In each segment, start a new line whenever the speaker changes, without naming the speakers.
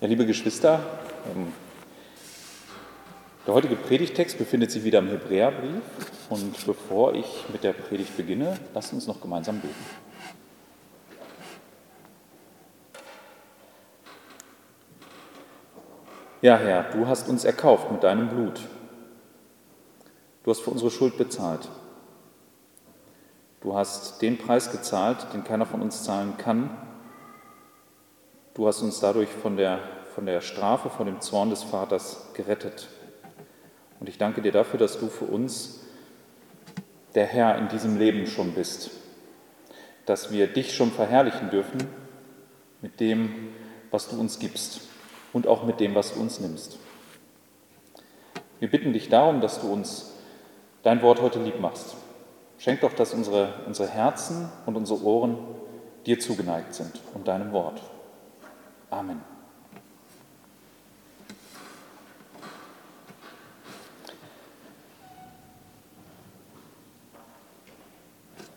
Ja, liebe Geschwister, ähm, der heutige Predigtext befindet sich wieder im Hebräerbrief und bevor ich mit der Predigt beginne, lasst uns noch gemeinsam beten. Ja, Herr, du hast uns erkauft mit deinem Blut. Du hast für unsere Schuld bezahlt. Du hast den Preis gezahlt, den keiner von uns zahlen kann. Du hast uns dadurch von der, von der Strafe, von dem Zorn des Vaters gerettet. Und ich danke dir dafür, dass du für uns der Herr in diesem Leben schon bist, dass wir dich schon verherrlichen dürfen mit dem, was du uns gibst und auch mit dem, was du uns nimmst. Wir bitten dich darum, dass du uns dein Wort heute lieb machst. Schenk doch, dass unsere, unsere Herzen und unsere Ohren dir zugeneigt sind und deinem Wort. Amen.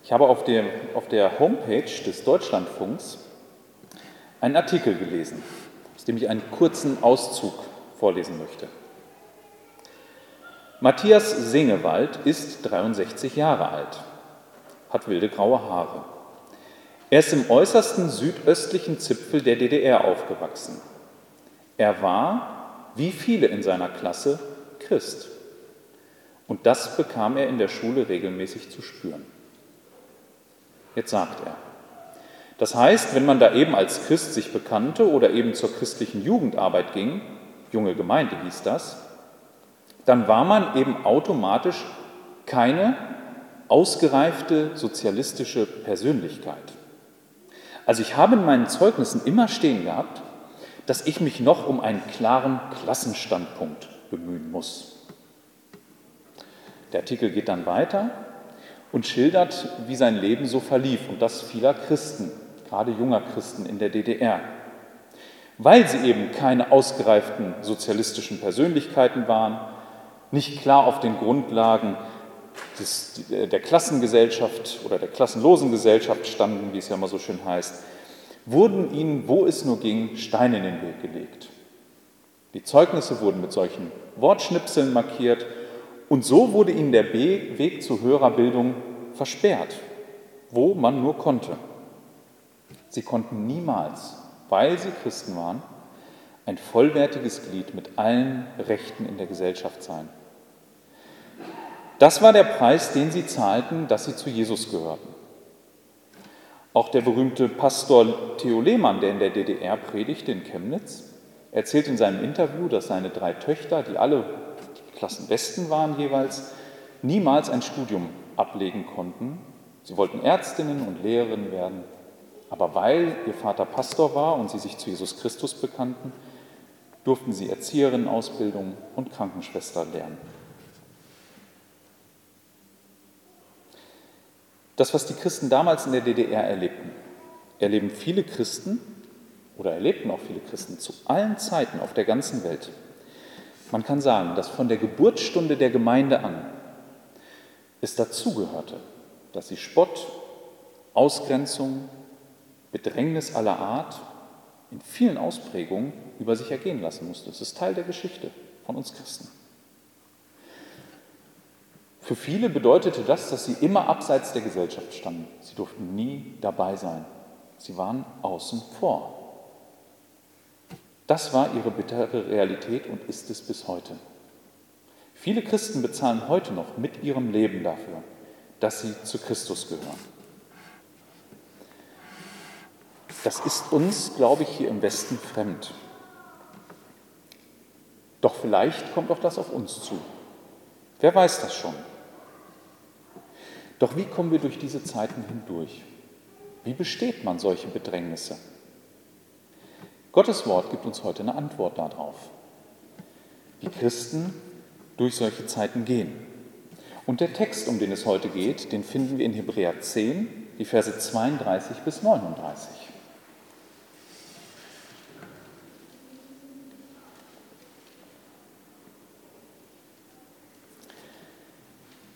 Ich habe auf der, auf der Homepage des Deutschlandfunks einen Artikel gelesen, aus dem ich einen kurzen Auszug vorlesen möchte. Matthias Sengewald ist 63 Jahre alt, hat wilde graue Haare. Er ist im äußersten südöstlichen Zipfel der DDR aufgewachsen. Er war, wie viele in seiner Klasse, Christ. Und das bekam er in der Schule regelmäßig zu spüren. Jetzt sagt er, das heißt, wenn man da eben als Christ sich bekannte oder eben zur christlichen Jugendarbeit ging, junge Gemeinde hieß das, dann war man eben automatisch keine ausgereifte sozialistische Persönlichkeit. Also ich habe in meinen Zeugnissen immer stehen gehabt, dass ich mich noch um einen klaren Klassenstandpunkt bemühen muss. Der Artikel geht dann weiter und schildert, wie sein Leben so verlief und das vieler Christen, gerade junger Christen in der DDR. Weil sie eben keine ausgereiften sozialistischen Persönlichkeiten waren, nicht klar auf den Grundlagen des, der Klassengesellschaft oder der klassenlosen Gesellschaft standen, wie es ja immer so schön heißt, wurden ihnen, wo es nur ging, Steine in den Weg gelegt. Die Zeugnisse wurden mit solchen Wortschnipseln markiert und so wurde ihnen der Weg zu höherer Bildung versperrt, wo man nur konnte. Sie konnten niemals, weil sie Christen waren, ein vollwertiges Glied mit allen Rechten in der Gesellschaft sein. Das war der Preis, den sie zahlten, dass sie zu Jesus gehörten. Auch der berühmte Pastor Theo Lehmann, der in der DDR predigte in Chemnitz, erzählt in seinem Interview, dass seine drei Töchter, die alle Klassenbesten waren jeweils, niemals ein Studium ablegen konnten. Sie wollten Ärztinnen und Lehrerinnen werden, aber weil ihr Vater Pastor war und sie sich zu Jesus Christus bekannten, durften sie Erzieherinnenausbildung und Krankenschwester lernen. Das, was die Christen damals in der DDR erlebten, erleben viele Christen oder erlebten auch viele Christen zu allen Zeiten auf der ganzen Welt. Man kann sagen, dass von der Geburtsstunde der Gemeinde an es dazugehörte, dass sie Spott, Ausgrenzung, Bedrängnis aller Art in vielen Ausprägungen über sich ergehen lassen musste. Es ist Teil der Geschichte von uns Christen. Für viele bedeutete das, dass sie immer abseits der Gesellschaft standen. Sie durften nie dabei sein. Sie waren außen vor. Das war ihre bittere Realität und ist es bis heute. Viele Christen bezahlen heute noch mit ihrem Leben dafür, dass sie zu Christus gehören. Das ist uns, glaube ich, hier im Westen fremd. Doch vielleicht kommt auch das auf uns zu. Wer weiß das schon? Doch wie kommen wir durch diese Zeiten hindurch? Wie besteht man solche Bedrängnisse? Gottes Wort gibt uns heute eine Antwort darauf. Wie Christen durch solche Zeiten gehen. Und der Text, um den es heute geht, den finden wir in Hebräer 10, die Verse 32 bis 39.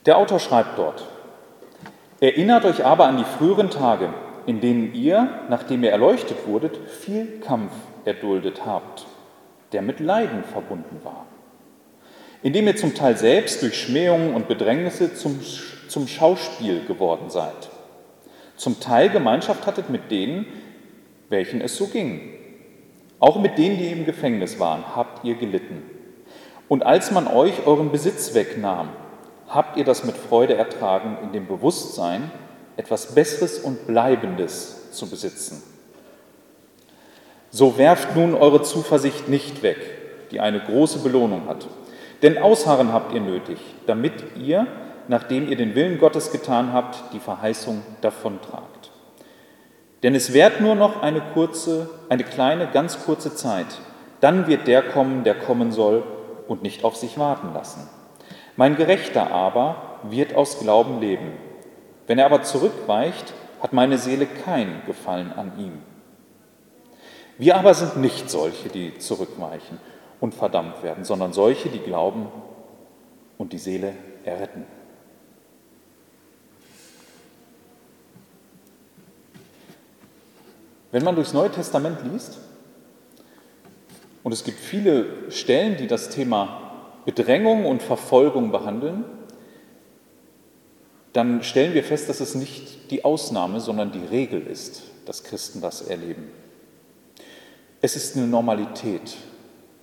Der Autor schreibt dort, Erinnert euch aber an die früheren Tage, in denen ihr, nachdem ihr erleuchtet wurdet, viel Kampf erduldet habt der mit Leiden verbunden war, indem ihr zum Teil selbst durch Schmähungen und Bedrängnisse zum, zum Schauspiel geworden seid, zum Teil Gemeinschaft hattet mit denen, welchen es so ging. Auch mit denen, die im Gefängnis waren, habt ihr gelitten. Und als man euch euren Besitz wegnahm, habt ihr das mit Freude ertragen, in dem Bewusstsein, etwas Besseres und Bleibendes zu besitzen. So werft nun eure Zuversicht nicht weg, die eine große Belohnung hat. Denn Ausharren habt ihr nötig, damit ihr, nachdem ihr den Willen Gottes getan habt, die Verheißung davontragt. Denn es währt nur noch eine kurze, eine kleine, ganz kurze Zeit. Dann wird der kommen, der kommen soll und nicht auf sich warten lassen. Mein Gerechter aber wird aus Glauben leben. Wenn er aber zurückweicht, hat meine Seele kein Gefallen an ihm. Wir aber sind nicht solche, die zurückweichen und verdammt werden, sondern solche, die glauben und die Seele erretten. Wenn man durchs Neue Testament liest, und es gibt viele Stellen, die das Thema Bedrängung und Verfolgung behandeln, dann stellen wir fest, dass es nicht die Ausnahme, sondern die Regel ist, dass Christen das erleben. Es ist eine Normalität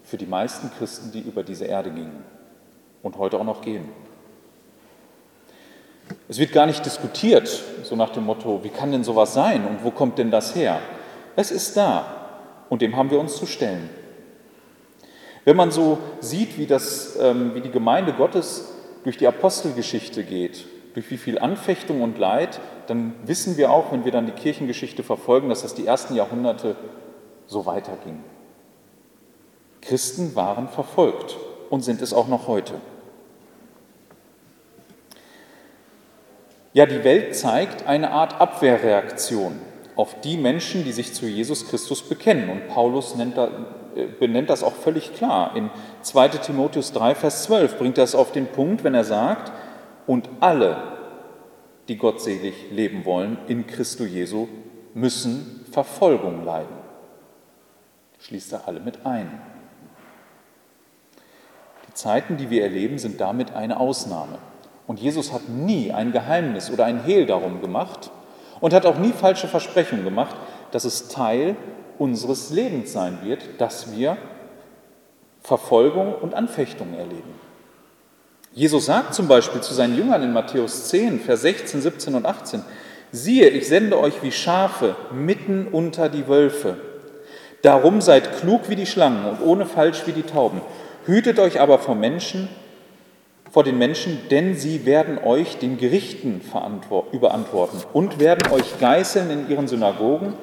für die meisten Christen, die über diese Erde gingen und heute auch noch gehen. Es wird gar nicht diskutiert, so nach dem Motto, wie kann denn sowas sein und wo kommt denn das her? Es ist da und dem haben wir uns zu stellen. Wenn man so sieht, wie, das, ähm, wie die Gemeinde Gottes durch die Apostelgeschichte geht, durch wie viel Anfechtung und Leid, dann wissen wir auch, wenn wir dann die Kirchengeschichte verfolgen, dass das die ersten Jahrhunderte so weiterging. Christen waren verfolgt und sind es auch noch heute. Ja, die Welt zeigt eine Art Abwehrreaktion auf die Menschen, die sich zu Jesus Christus bekennen. Und Paulus da, äh, benennt das auch völlig klar. In 2 Timotheus 3, Vers 12 bringt es auf den Punkt, wenn er sagt, und alle, die gottselig leben wollen in Christo Jesu, müssen Verfolgung leiden. Schließt er alle mit ein. Die Zeiten, die wir erleben, sind damit eine Ausnahme. Und Jesus hat nie ein Geheimnis oder ein Hehl darum gemacht, und hat auch nie falsche Versprechungen gemacht, dass es Teil unseres Lebens sein wird, dass wir Verfolgung und Anfechtungen erleben. Jesus sagt zum Beispiel zu seinen Jüngern in Matthäus 10, Vers 16, 17 und 18, siehe, ich sende euch wie Schafe mitten unter die Wölfe. Darum seid klug wie die Schlangen und ohne falsch wie die Tauben. Hütet euch aber vor Menschen, vor den Menschen, denn sie werden euch den Gerichten überantworten und werden euch geißeln in ihren Synagogen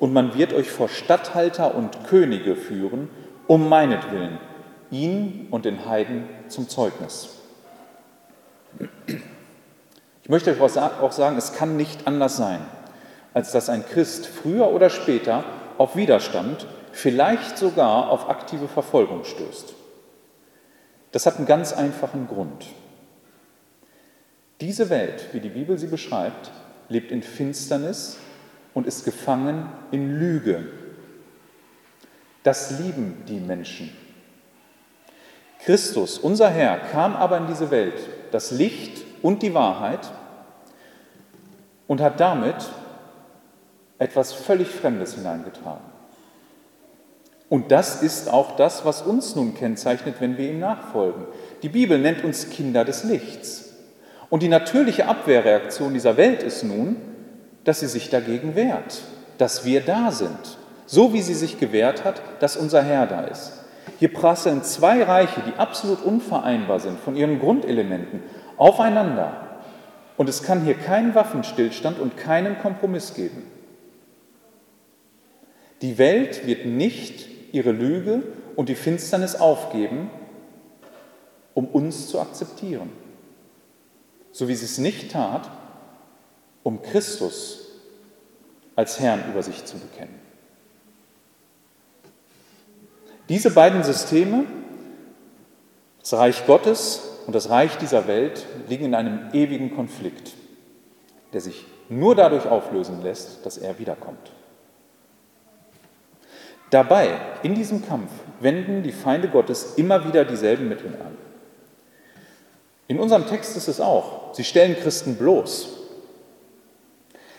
und man wird euch vor Statthalter und Könige führen, um meinetwillen, ihn und den Heiden zum Zeugnis. Ich möchte euch auch sagen, es kann nicht anders sein, als dass ein Christ früher oder später auf Widerstand, vielleicht sogar auf aktive Verfolgung stößt. Das hat einen ganz einfachen Grund. Diese Welt, wie die Bibel sie beschreibt, lebt in Finsternis und ist gefangen in Lüge. Das lieben die Menschen. Christus, unser Herr, kam aber in diese Welt, das Licht und die Wahrheit, und hat damit etwas völlig Fremdes hineingetragen. Und das ist auch das, was uns nun kennzeichnet, wenn wir ihm nachfolgen. Die Bibel nennt uns Kinder des Lichts. Und die natürliche Abwehrreaktion dieser Welt ist nun, dass sie sich dagegen wehrt, dass wir da sind, so wie sie sich gewehrt hat, dass unser Herr da ist. Hier prasseln zwei Reiche, die absolut unvereinbar sind von ihren Grundelementen, aufeinander. Und es kann hier keinen Waffenstillstand und keinen Kompromiss geben. Die Welt wird nicht ihre Lüge und die Finsternis aufgeben, um uns zu akzeptieren. So wie sie es nicht tat, um Christus als Herrn über sich zu bekennen. Diese beiden Systeme, das Reich Gottes und das Reich dieser Welt, liegen in einem ewigen Konflikt, der sich nur dadurch auflösen lässt, dass er wiederkommt. Dabei, in diesem Kampf, wenden die Feinde Gottes immer wieder dieselben Mittel an. In unserem Text ist es auch, sie stellen Christen bloß.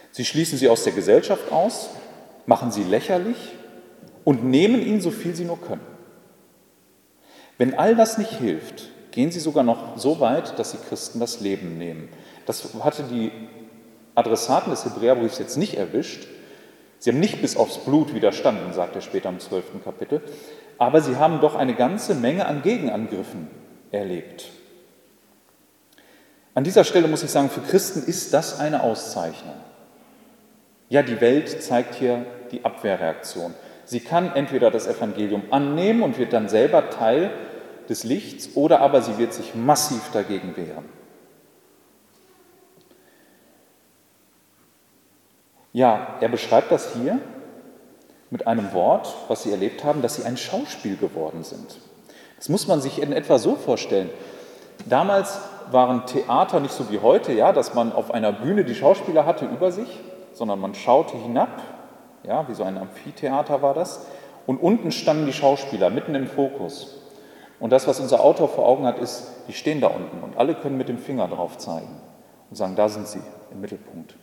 Sie schließen sie aus der Gesellschaft aus, machen sie lächerlich und nehmen ihnen so viel sie nur können. Wenn all das nicht hilft, gehen sie sogar noch so weit, dass sie Christen das Leben nehmen. Das hatte die Adressaten des Hebräerbriefs jetzt nicht erwischt. Sie haben nicht bis aufs Blut widerstanden, sagt er später im 12. Kapitel, aber sie haben doch eine ganze Menge an Gegenangriffen erlebt. An dieser Stelle muss ich sagen, für Christen ist das eine Auszeichnung. Ja, die Welt zeigt hier die Abwehrreaktion. Sie kann entweder das Evangelium annehmen und wird dann selber Teil des Lichts, oder aber sie wird sich massiv dagegen wehren. Ja, er beschreibt das hier mit einem Wort, was sie erlebt haben, dass sie ein Schauspiel geworden sind. Das muss man sich in etwa so vorstellen. Damals waren Theater nicht so wie heute, ja, dass man auf einer Bühne die Schauspieler hatte über sich, sondern man schaute hinab, ja, wie so ein Amphitheater war das, und unten standen die Schauspieler mitten im Fokus. Und das, was unser Autor vor Augen hat, ist, die stehen da unten und alle können mit dem Finger drauf zeigen und sagen, da sind sie im Mittelpunkt.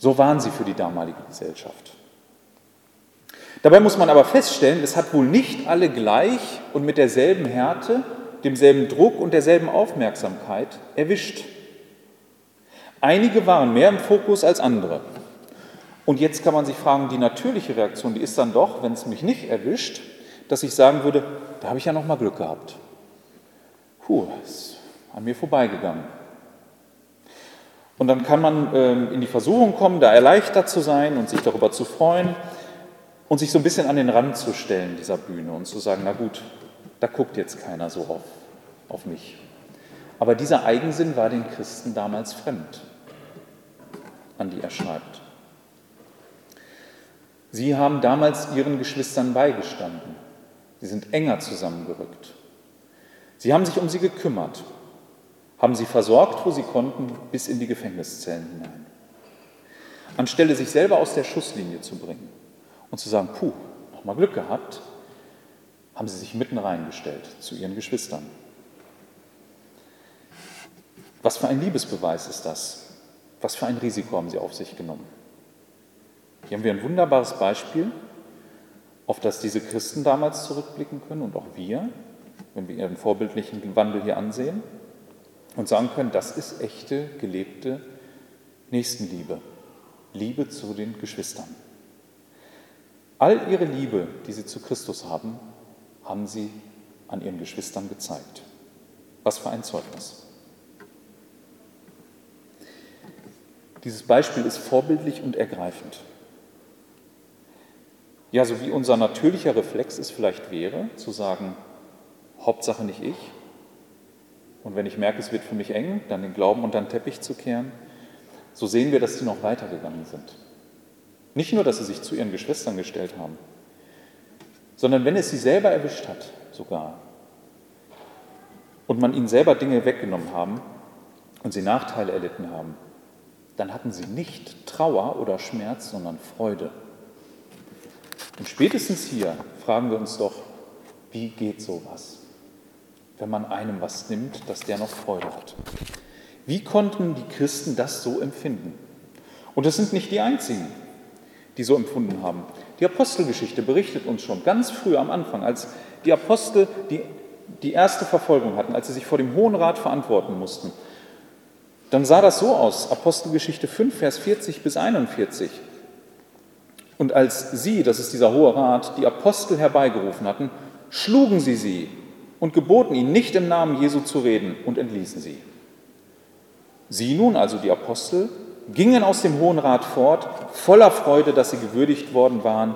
So waren sie für die damalige Gesellschaft. Dabei muss man aber feststellen, es hat wohl nicht alle gleich und mit derselben Härte demselben Druck und derselben Aufmerksamkeit erwischt. Einige waren mehr im Fokus als andere. Und jetzt kann man sich fragen, die natürliche Reaktion, die ist dann doch, wenn es mich nicht erwischt, dass ich sagen würde, da habe ich ja noch mal Glück gehabt. Puh, ist an mir vorbeigegangen. Und dann kann man ähm, in die Versuchung kommen, da erleichtert zu sein und sich darüber zu freuen und sich so ein bisschen an den Rand zu stellen dieser Bühne und zu sagen, na gut, da guckt jetzt keiner so auf, auf mich. Aber dieser Eigensinn war den Christen damals fremd, an die er schreibt. Sie haben damals ihren Geschwistern beigestanden. Sie sind enger zusammengerückt. Sie haben sich um sie gekümmert, haben sie versorgt, wo sie konnten, bis in die Gefängniszellen hinein. Anstelle sich selber aus der Schusslinie zu bringen und zu sagen, puh, nochmal Glück gehabt, haben sie sich mitten reingestellt zu ihren Geschwistern. Was für ein Liebesbeweis ist das? Was für ein Risiko haben sie auf sich genommen? Hier haben wir ein wunderbares Beispiel, auf das diese Christen damals zurückblicken können und auch wir, wenn wir ihren vorbildlichen Wandel hier ansehen und sagen können, das ist echte, gelebte Nächstenliebe, Liebe zu den Geschwistern. All ihre Liebe, die sie zu Christus haben, haben sie an ihren Geschwistern gezeigt. Was für ein Zeugnis. Dieses Beispiel ist vorbildlich und ergreifend. Ja, so wie unser natürlicher Reflex es vielleicht wäre, zu sagen, Hauptsache nicht ich. Und wenn ich merke, es wird für mich eng, dann den Glauben unter den Teppich zu kehren, so sehen wir, dass sie noch weitergegangen sind. Nicht nur, dass sie sich zu ihren Geschwistern gestellt haben, sondern wenn es sie selber erwischt hat sogar und man ihnen selber Dinge weggenommen haben und sie Nachteile erlitten haben, dann hatten sie nicht Trauer oder Schmerz, sondern Freude. Und spätestens hier fragen wir uns doch, wie geht sowas, wenn man einem was nimmt, dass der noch Freude hat? Wie konnten die Christen das so empfinden? Und es sind nicht die einzigen die so empfunden haben. Die Apostelgeschichte berichtet uns schon ganz früh am Anfang, als die Apostel die, die erste Verfolgung hatten, als sie sich vor dem Hohen Rat verantworten mussten. Dann sah das so aus, Apostelgeschichte 5, Vers 40 bis 41. Und als sie, das ist dieser Hohe Rat, die Apostel herbeigerufen hatten, schlugen sie sie und geboten ihnen, nicht im Namen Jesu zu reden und entließen sie. Sie nun, also die Apostel, gingen aus dem Hohen Rat fort, voller Freude, dass sie gewürdigt worden waren,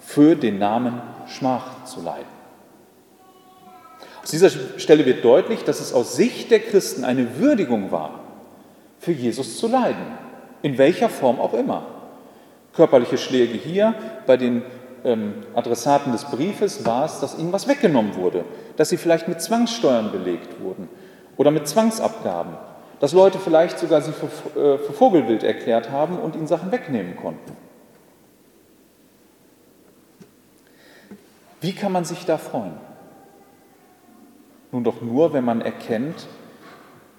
für den Namen Schmach zu leiden. Aus dieser Stelle wird deutlich, dass es aus Sicht der Christen eine Würdigung war, für Jesus zu leiden, in welcher Form auch immer. Körperliche Schläge hier, bei den ähm, Adressaten des Briefes war es, dass ihnen was weggenommen wurde, dass sie vielleicht mit Zwangssteuern belegt wurden oder mit Zwangsabgaben dass Leute vielleicht sogar sie für, äh, für Vogelwild erklärt haben und ihnen Sachen wegnehmen konnten. Wie kann man sich da freuen? Nun doch nur, wenn man erkennt,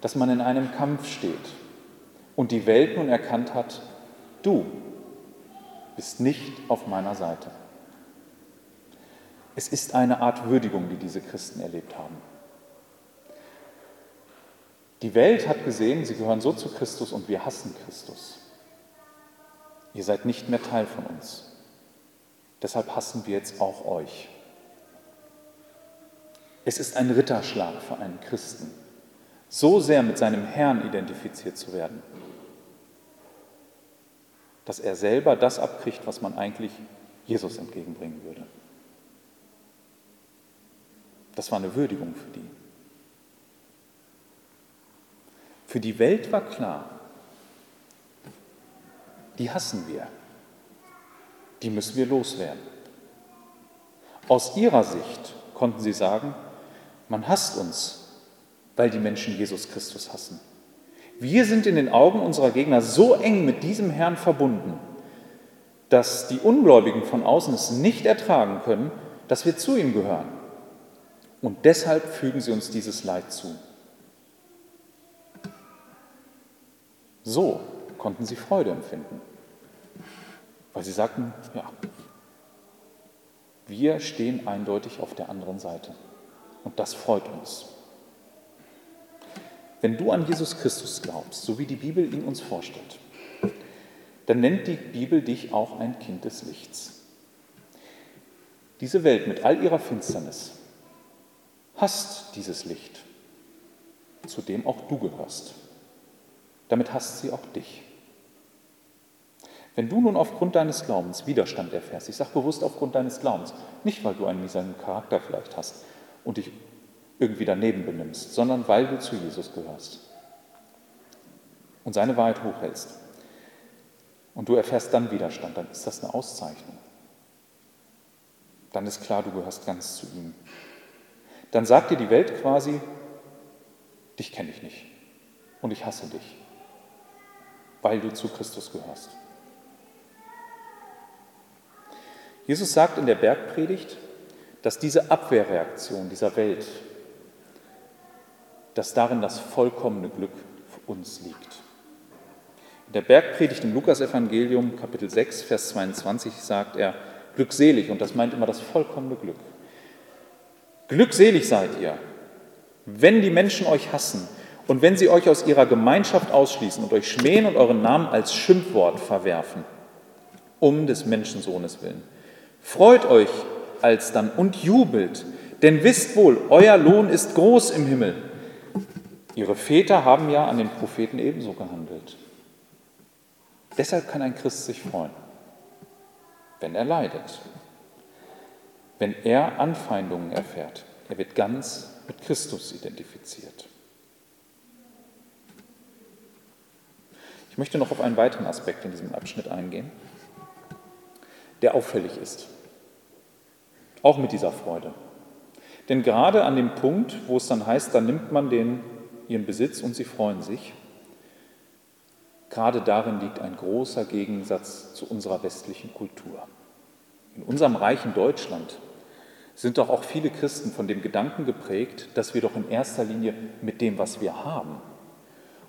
dass man in einem Kampf steht und die Welt nun erkannt hat, du bist nicht auf meiner Seite. Es ist eine Art Würdigung, die diese Christen erlebt haben. Die Welt hat gesehen, sie gehören so zu Christus und wir hassen Christus. Ihr seid nicht mehr Teil von uns. Deshalb hassen wir jetzt auch euch. Es ist ein Ritterschlag für einen Christen, so sehr mit seinem Herrn identifiziert zu werden, dass er selber das abkriegt, was man eigentlich Jesus entgegenbringen würde. Das war eine Würdigung für die. Für die Welt war klar, die hassen wir, die müssen wir loswerden. Aus ihrer Sicht konnten sie sagen, man hasst uns, weil die Menschen Jesus Christus hassen. Wir sind in den Augen unserer Gegner so eng mit diesem Herrn verbunden, dass die Ungläubigen von außen es nicht ertragen können, dass wir zu ihm gehören. Und deshalb fügen sie uns dieses Leid zu. So konnten sie Freude empfinden, weil sie sagten, ja, wir stehen eindeutig auf der anderen Seite. Und das freut uns. Wenn du an Jesus Christus glaubst, so wie die Bibel ihn uns vorstellt, dann nennt die Bibel dich auch ein Kind des Lichts. Diese Welt mit all ihrer Finsternis hasst dieses Licht, zu dem auch du gehörst. Damit hasst sie auch dich. Wenn du nun aufgrund deines Glaubens Widerstand erfährst, ich sage bewusst aufgrund deines Glaubens, nicht weil du einen miesen Charakter vielleicht hast und dich irgendwie daneben benimmst, sondern weil du zu Jesus gehörst und seine Wahrheit hochhältst und du erfährst dann Widerstand, dann ist das eine Auszeichnung. Dann ist klar, du gehörst ganz zu ihm dann sagt dir die Welt quasi, dich kenne ich nicht und ich hasse dich, weil du zu Christus gehörst. Jesus sagt in der Bergpredigt, dass diese Abwehrreaktion dieser Welt, dass darin das vollkommene Glück für uns liegt. In der Bergpredigt im Lukasevangelium Kapitel 6, Vers 22 sagt er, glückselig, und das meint immer das vollkommene Glück. Glückselig seid ihr, wenn die Menschen euch hassen und wenn sie euch aus ihrer Gemeinschaft ausschließen und euch schmähen und euren Namen als Schimpfwort verwerfen, um des Menschensohnes willen. Freut euch alsdann und jubelt, denn wisst wohl, euer Lohn ist groß im Himmel. Ihre Väter haben ja an den Propheten ebenso gehandelt. Deshalb kann ein Christ sich freuen, wenn er leidet wenn er Anfeindungen erfährt. Er wird ganz mit Christus identifiziert. Ich möchte noch auf einen weiteren Aspekt in diesem Abschnitt eingehen, der auffällig ist. Auch mit dieser Freude. Denn gerade an dem Punkt, wo es dann heißt, da nimmt man den, ihren Besitz und sie freuen sich, gerade darin liegt ein großer Gegensatz zu unserer westlichen Kultur. In unserem reichen Deutschland sind doch auch viele Christen von dem Gedanken geprägt, dass wir doch in erster Linie mit dem, was wir haben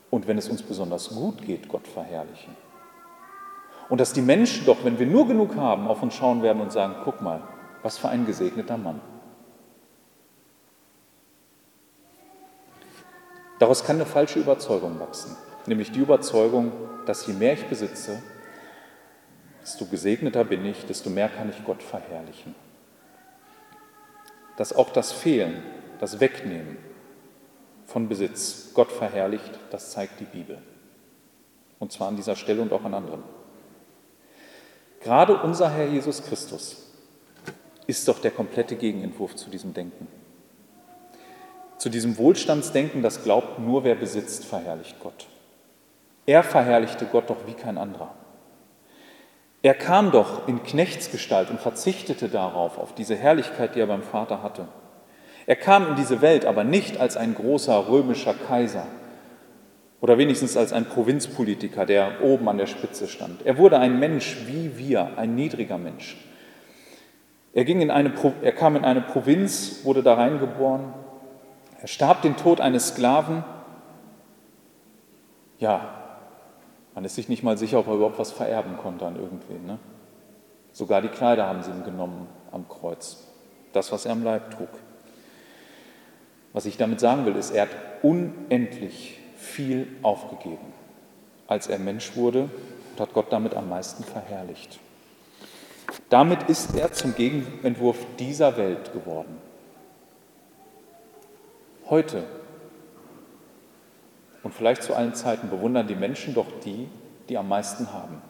und wenn es uns besonders gut geht, Gott verherrlichen. Und dass die Menschen doch, wenn wir nur genug haben, auf uns schauen werden und sagen, guck mal, was für ein gesegneter Mann. Daraus kann eine falsche Überzeugung wachsen, nämlich die Überzeugung, dass je mehr ich besitze, desto gesegneter bin ich, desto mehr kann ich Gott verherrlichen dass auch das Fehlen, das Wegnehmen von Besitz Gott verherrlicht, das zeigt die Bibel. Und zwar an dieser Stelle und auch an anderen. Gerade unser Herr Jesus Christus ist doch der komplette Gegenentwurf zu diesem Denken. Zu diesem Wohlstandsdenken, das glaubt, nur wer besitzt, verherrlicht Gott. Er verherrlichte Gott doch wie kein anderer. Er kam doch in Knechtsgestalt und verzichtete darauf, auf diese Herrlichkeit, die er beim Vater hatte. Er kam in diese Welt aber nicht als ein großer römischer Kaiser oder wenigstens als ein Provinzpolitiker, der oben an der Spitze stand. Er wurde ein Mensch wie wir, ein niedriger Mensch. Er, ging in eine, er kam in eine Provinz, wurde da reingeboren. Er starb den Tod eines Sklaven. Ja, man ist sich nicht mal sicher, ob er überhaupt was vererben konnte an irgendwen. Ne? Sogar die Kleider haben sie ihm genommen am Kreuz. Das, was er am Leib trug. Was ich damit sagen will, ist, er hat unendlich viel aufgegeben, als er Mensch wurde und hat Gott damit am meisten verherrlicht. Damit ist er zum Gegenentwurf dieser Welt geworden. Heute und vielleicht zu allen Zeiten bewundern die Menschen doch die, die am meisten haben.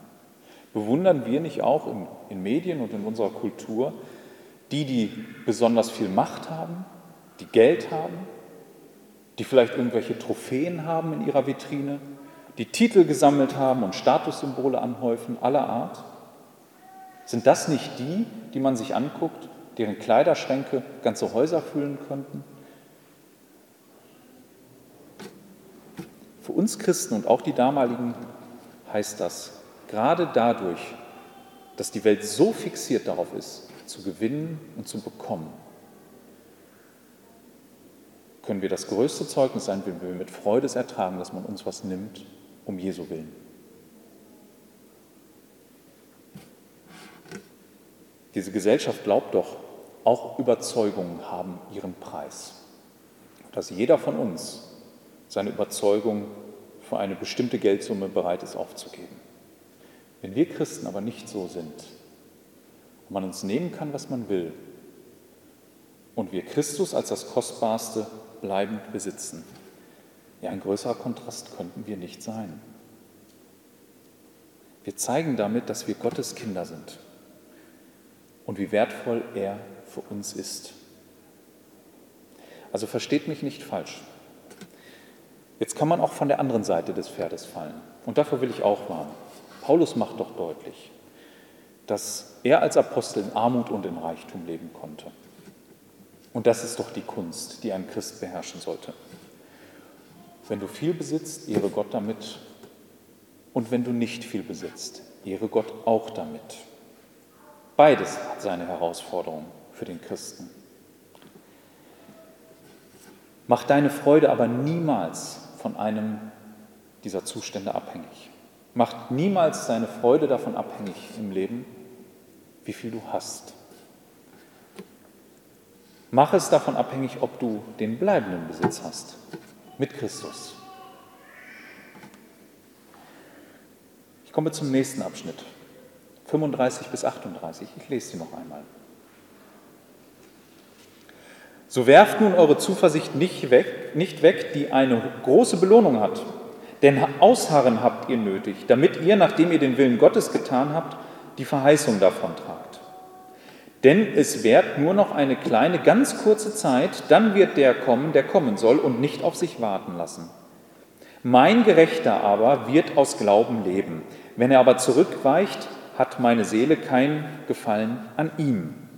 Bewundern wir nicht auch in, in Medien und in unserer Kultur die, die besonders viel Macht haben, die Geld haben, die vielleicht irgendwelche Trophäen haben in ihrer Vitrine, die Titel gesammelt haben und Statussymbole anhäufen aller Art? Sind das nicht die, die man sich anguckt, deren Kleiderschränke ganze Häuser füllen könnten? Für uns Christen und auch die damaligen heißt das, gerade dadurch, dass die Welt so fixiert darauf ist, zu gewinnen und zu bekommen, können wir das größte Zeugnis sein, wenn wir mit Freude es ertragen, dass man uns was nimmt, um Jesu willen. Diese Gesellschaft glaubt doch, auch Überzeugungen haben ihren Preis. Dass jeder von uns seine Überzeugung für eine bestimmte Geldsumme bereit ist aufzugeben. Wenn wir Christen aber nicht so sind und man uns nehmen kann, was man will, und wir Christus als das Kostbarste bleibend besitzen, ja, ein größerer Kontrast könnten wir nicht sein. Wir zeigen damit, dass wir Gottes Kinder sind und wie wertvoll er für uns ist. Also versteht mich nicht falsch. Jetzt kann man auch von der anderen Seite des Pferdes fallen. Und dafür will ich auch warnen. Paulus macht doch deutlich, dass er als Apostel in Armut und in Reichtum leben konnte. Und das ist doch die Kunst, die ein Christ beherrschen sollte. Wenn du viel besitzt, ehre Gott damit. Und wenn du nicht viel besitzt, ehre Gott auch damit. Beides hat seine Herausforderung für den Christen. Mach deine Freude aber niemals von einem dieser Zustände abhängig. Macht niemals deine Freude davon abhängig im Leben, wie viel du hast. Mach es davon abhängig, ob du den bleibenden Besitz hast mit Christus. Ich komme zum nächsten Abschnitt, 35 bis 38. Ich lese sie noch einmal. So werft nun eure Zuversicht nicht weg, nicht weg, die eine große Belohnung hat. Denn Ausharren habt ihr nötig, damit ihr, nachdem ihr den Willen Gottes getan habt, die Verheißung davon tragt. Denn es währt nur noch eine kleine, ganz kurze Zeit, dann wird der kommen, der kommen soll und nicht auf sich warten lassen. Mein Gerechter aber wird aus Glauben leben. Wenn er aber zurückweicht, hat meine Seele kein Gefallen an ihm.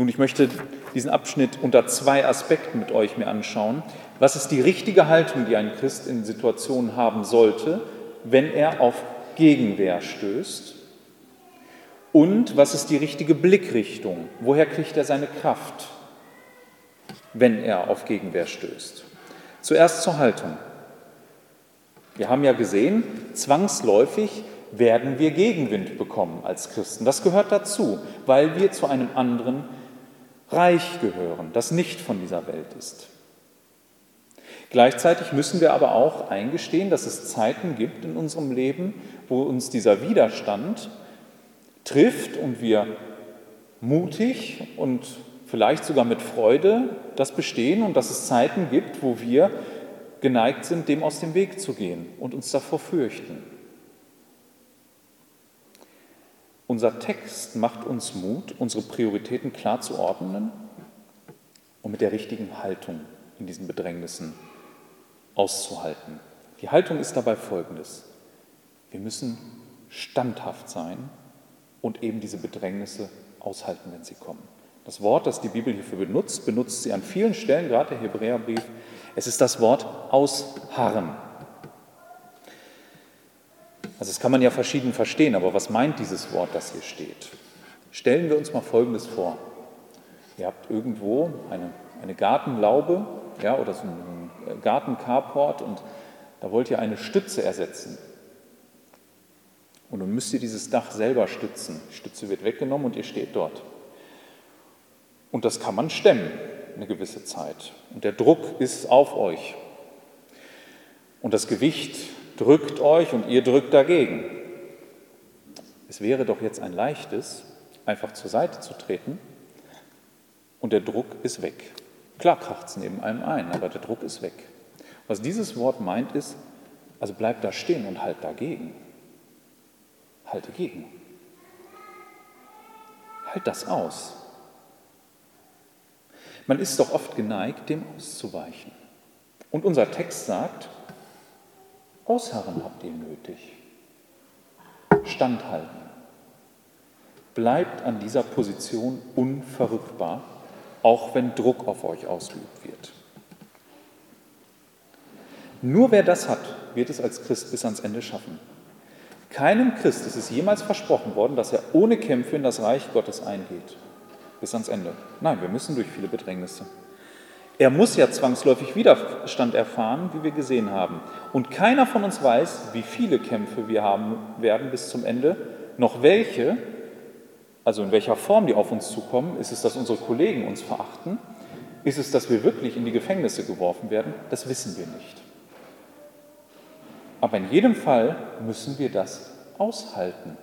Nun, ich möchte diesen Abschnitt unter zwei Aspekten mit euch mir anschauen. Was ist die richtige Haltung, die ein Christ in Situationen haben sollte, wenn er auf Gegenwehr stößt? Und was ist die richtige Blickrichtung? Woher kriegt er seine Kraft, wenn er auf Gegenwehr stößt? Zuerst zur Haltung. Wir haben ja gesehen, zwangsläufig werden wir Gegenwind bekommen als Christen. Das gehört dazu, weil wir zu einem anderen Reich gehören, das nicht von dieser Welt ist. Gleichzeitig müssen wir aber auch eingestehen, dass es Zeiten gibt in unserem Leben, wo uns dieser Widerstand trifft und wir mutig und vielleicht sogar mit Freude das bestehen und dass es Zeiten gibt, wo wir geneigt sind, dem aus dem Weg zu gehen und uns davor fürchten. Unser Text macht uns Mut, unsere Prioritäten klar zu ordnen und mit der richtigen Haltung in diesen Bedrängnissen auszuhalten. Die Haltung ist dabei folgendes. Wir müssen standhaft sein und eben diese Bedrängnisse aushalten, wenn sie kommen. Das Wort, das die Bibel hierfür benutzt, benutzt sie an vielen Stellen, gerade der Hebräerbrief. Es ist das Wort ausharren. Also das kann man ja verschieden verstehen, aber was meint dieses Wort, das hier steht? Stellen wir uns mal Folgendes vor. Ihr habt irgendwo eine, eine Gartenlaube ja, oder so einen Gartencarport und da wollt ihr eine Stütze ersetzen. Und nun müsst ihr dieses Dach selber stützen. Die Stütze wird weggenommen und ihr steht dort. Und das kann man stemmen, eine gewisse Zeit. Und der Druck ist auf euch. Und das Gewicht drückt euch und ihr drückt dagegen. Es wäre doch jetzt ein leichtes, einfach zur Seite zu treten und der Druck ist weg. Klar kracht es neben einem ein, aber der Druck ist weg. Was dieses Wort meint ist, also bleib da stehen und halt dagegen. Halte gegen. Halt das aus. Man ist doch oft geneigt, dem auszuweichen. Und unser Text sagt, Ausharren habt ihr nötig. Standhalten. Bleibt an dieser Position unverrückbar, auch wenn Druck auf euch ausgeübt wird. Nur wer das hat, wird es als Christ bis ans Ende schaffen. Keinem Christ ist es jemals versprochen worden, dass er ohne Kämpfe in das Reich Gottes eingeht. Bis ans Ende. Nein, wir müssen durch viele Bedrängnisse. Er muss ja zwangsläufig Widerstand erfahren, wie wir gesehen haben. Und keiner von uns weiß, wie viele Kämpfe wir haben werden bis zum Ende, noch welche, also in welcher Form die auf uns zukommen. Ist es, dass unsere Kollegen uns verachten? Ist es, dass wir wirklich in die Gefängnisse geworfen werden? Das wissen wir nicht. Aber in jedem Fall müssen wir das aushalten,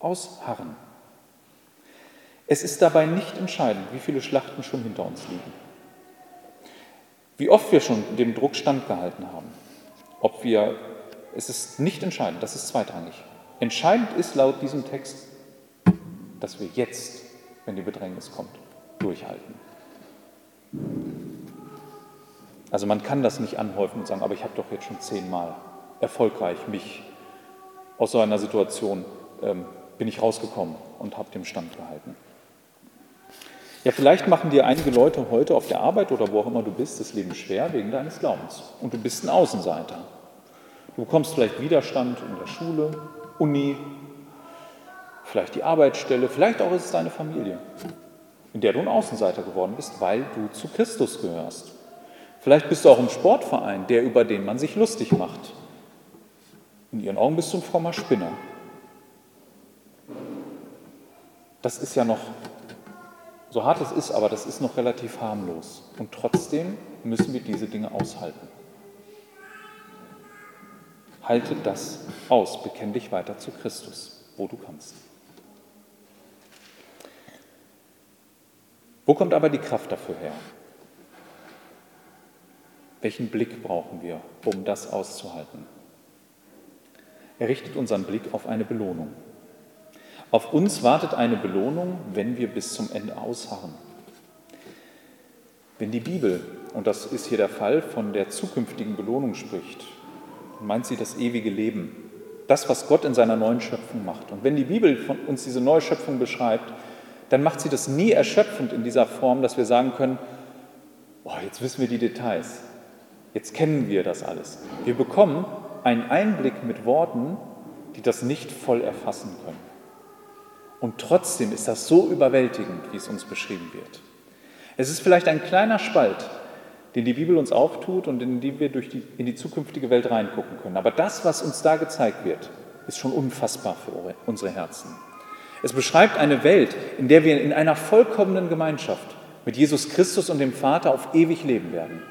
ausharren. Es ist dabei nicht entscheidend, wie viele Schlachten schon hinter uns liegen. Wie oft wir schon dem Druck standgehalten haben. Ob wir, es ist nicht entscheidend, das ist zweitrangig. Entscheidend ist laut diesem Text, dass wir jetzt, wenn die Bedrängnis kommt, durchhalten. Also man kann das nicht anhäufen und sagen, aber ich habe doch jetzt schon zehnmal erfolgreich mich aus so einer Situation ähm, bin ich rausgekommen und habe dem Stand gehalten. Ja, vielleicht machen dir einige Leute heute auf der Arbeit oder wo auch immer du bist, das Leben schwer wegen deines Glaubens. Und du bist ein Außenseiter. Du bekommst vielleicht Widerstand in der Schule, Uni, vielleicht die Arbeitsstelle, vielleicht auch ist es deine Familie, in der du ein Außenseiter geworden bist, weil du zu Christus gehörst. Vielleicht bist du auch im Sportverein, der über den man sich lustig macht. In ihren Augen bist du ein frommer Spinner. Das ist ja noch so hart es ist, aber das ist noch relativ harmlos. Und trotzdem müssen wir diese Dinge aushalten. Halte das aus, bekenn dich weiter zu Christus, wo du kannst. Wo kommt aber die Kraft dafür her? Welchen Blick brauchen wir, um das auszuhalten? Er richtet unseren Blick auf eine Belohnung. Auf uns wartet eine Belohnung, wenn wir bis zum Ende ausharren. Wenn die Bibel, und das ist hier der Fall, von der zukünftigen Belohnung spricht, meint sie das ewige Leben, das, was Gott in seiner neuen Schöpfung macht. Und wenn die Bibel von uns diese neue Schöpfung beschreibt, dann macht sie das nie erschöpfend in dieser Form, dass wir sagen können, oh, jetzt wissen wir die Details, jetzt kennen wir das alles. Wir bekommen einen Einblick mit Worten, die das nicht voll erfassen können. Und trotzdem ist das so überwältigend, wie es uns beschrieben wird. Es ist vielleicht ein kleiner Spalt, den die Bibel uns auftut und in den wir durch die, in die zukünftige Welt reingucken können. Aber das, was uns da gezeigt wird, ist schon unfassbar für unsere Herzen. Es beschreibt eine Welt, in der wir in einer vollkommenen Gemeinschaft mit Jesus Christus und dem Vater auf ewig leben werden.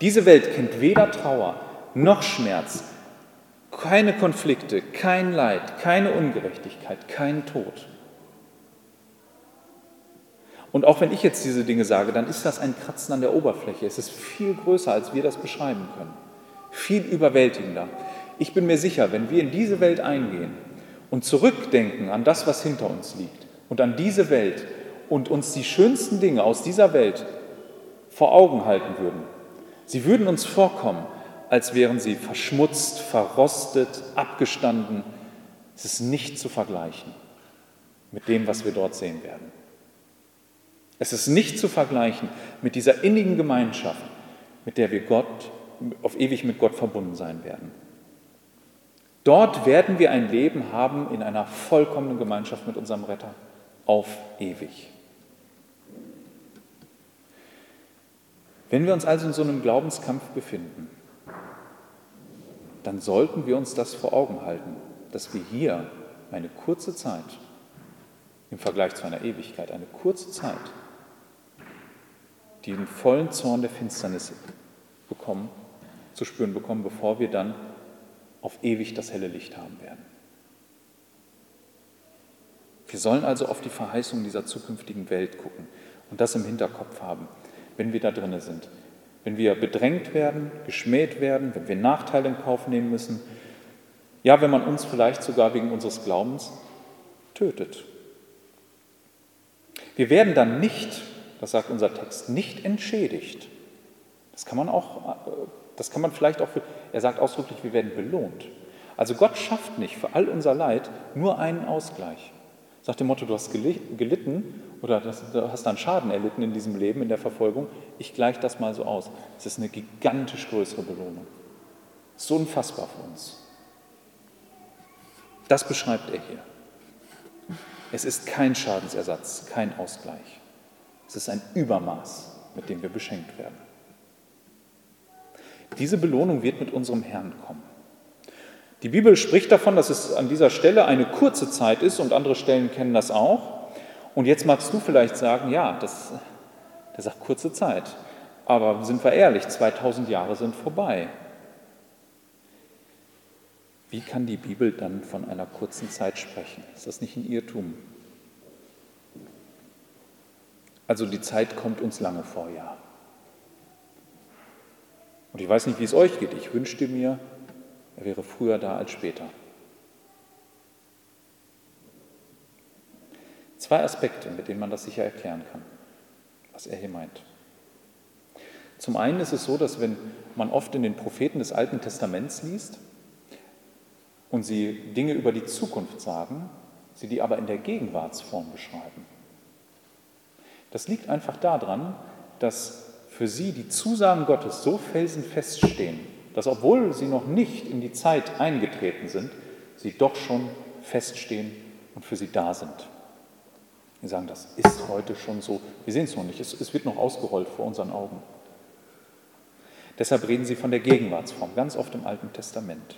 Diese Welt kennt weder Trauer noch Schmerz, keine Konflikte, kein Leid, keine Ungerechtigkeit, kein Tod. Und auch wenn ich jetzt diese Dinge sage, dann ist das ein Kratzen an der Oberfläche. Es ist viel größer, als wir das beschreiben können. Viel überwältigender. Ich bin mir sicher, wenn wir in diese Welt eingehen und zurückdenken an das, was hinter uns liegt und an diese Welt und uns die schönsten Dinge aus dieser Welt vor Augen halten würden, sie würden uns vorkommen als wären sie verschmutzt, verrostet, abgestanden. Es ist nicht zu vergleichen mit dem, was wir dort sehen werden. Es ist nicht zu vergleichen mit dieser innigen Gemeinschaft, mit der wir Gott, auf ewig mit Gott verbunden sein werden. Dort werden wir ein Leben haben in einer vollkommenen Gemeinschaft mit unserem Retter auf ewig. Wenn wir uns also in so einem Glaubenskampf befinden, dann sollten wir uns das vor Augen halten, dass wir hier eine kurze Zeit, im Vergleich zu einer Ewigkeit, eine kurze Zeit, den vollen Zorn der Finsternis bekommen, zu spüren bekommen, bevor wir dann auf ewig das helle Licht haben werden. Wir sollen also auf die Verheißung dieser zukünftigen Welt gucken und das im Hinterkopf haben, wenn wir da drinnen sind. Wenn wir bedrängt werden, geschmäht werden, wenn wir Nachteile in Kauf nehmen müssen, ja, wenn man uns vielleicht sogar wegen unseres Glaubens tötet. Wir werden dann nicht, das sagt unser Text, nicht entschädigt. Das kann man auch, das kann man vielleicht auch, er sagt ausdrücklich, wir werden belohnt. Also Gott schafft nicht für all unser Leid nur einen Ausgleich. Sagt dem Motto, du hast gelitten oder du hast einen Schaden erlitten in diesem Leben, in der Verfolgung, ich gleiche das mal so aus. Es ist eine gigantisch größere Belohnung. So unfassbar für uns. Das beschreibt er hier. Es ist kein Schadensersatz, kein Ausgleich. Es ist ein Übermaß, mit dem wir beschenkt werden. Diese Belohnung wird mit unserem Herrn kommen. Die Bibel spricht davon, dass es an dieser Stelle eine kurze Zeit ist und andere Stellen kennen das auch. Und jetzt magst du vielleicht sagen, ja, das, der sagt kurze Zeit. Aber sind wir ehrlich, 2000 Jahre sind vorbei. Wie kann die Bibel dann von einer kurzen Zeit sprechen? Ist das nicht ein Irrtum? Also die Zeit kommt uns lange vor, ja. Und ich weiß nicht, wie es euch geht. Ich wünschte mir, er wäre früher da als später. Zwei Aspekte, mit denen man das sicher erklären kann, was er hier meint. Zum einen ist es so, dass wenn man oft in den Propheten des Alten Testaments liest und sie Dinge über die Zukunft sagen, sie die aber in der Gegenwartsform beschreiben. Das liegt einfach daran, dass für sie die Zusagen Gottes so felsenfest stehen, dass obwohl sie noch nicht in die Zeit eingetreten sind, sie doch schon feststehen und für sie da sind. Wir sagen, das ist heute schon so. Wir sehen es noch nicht. Es, es wird noch ausgerollt vor unseren Augen. Deshalb reden sie von der Gegenwartsform, ganz oft im Alten Testament.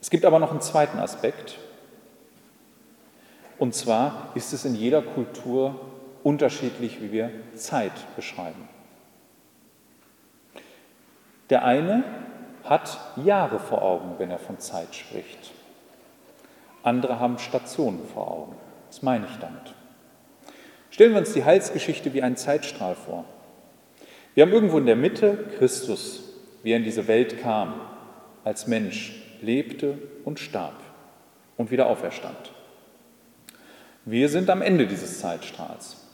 Es gibt aber noch einen zweiten Aspekt. Und zwar ist es in jeder Kultur unterschiedlich, wie wir Zeit beschreiben. Der eine hat Jahre vor Augen, wenn er von Zeit spricht. Andere haben Stationen vor Augen. Was meine ich damit? Stellen wir uns die Heilsgeschichte wie einen Zeitstrahl vor. Wir haben irgendwo in der Mitte Christus, wie er in diese Welt kam, als Mensch, lebte und starb und wieder auferstand. Wir sind am Ende dieses Zeitstrahls.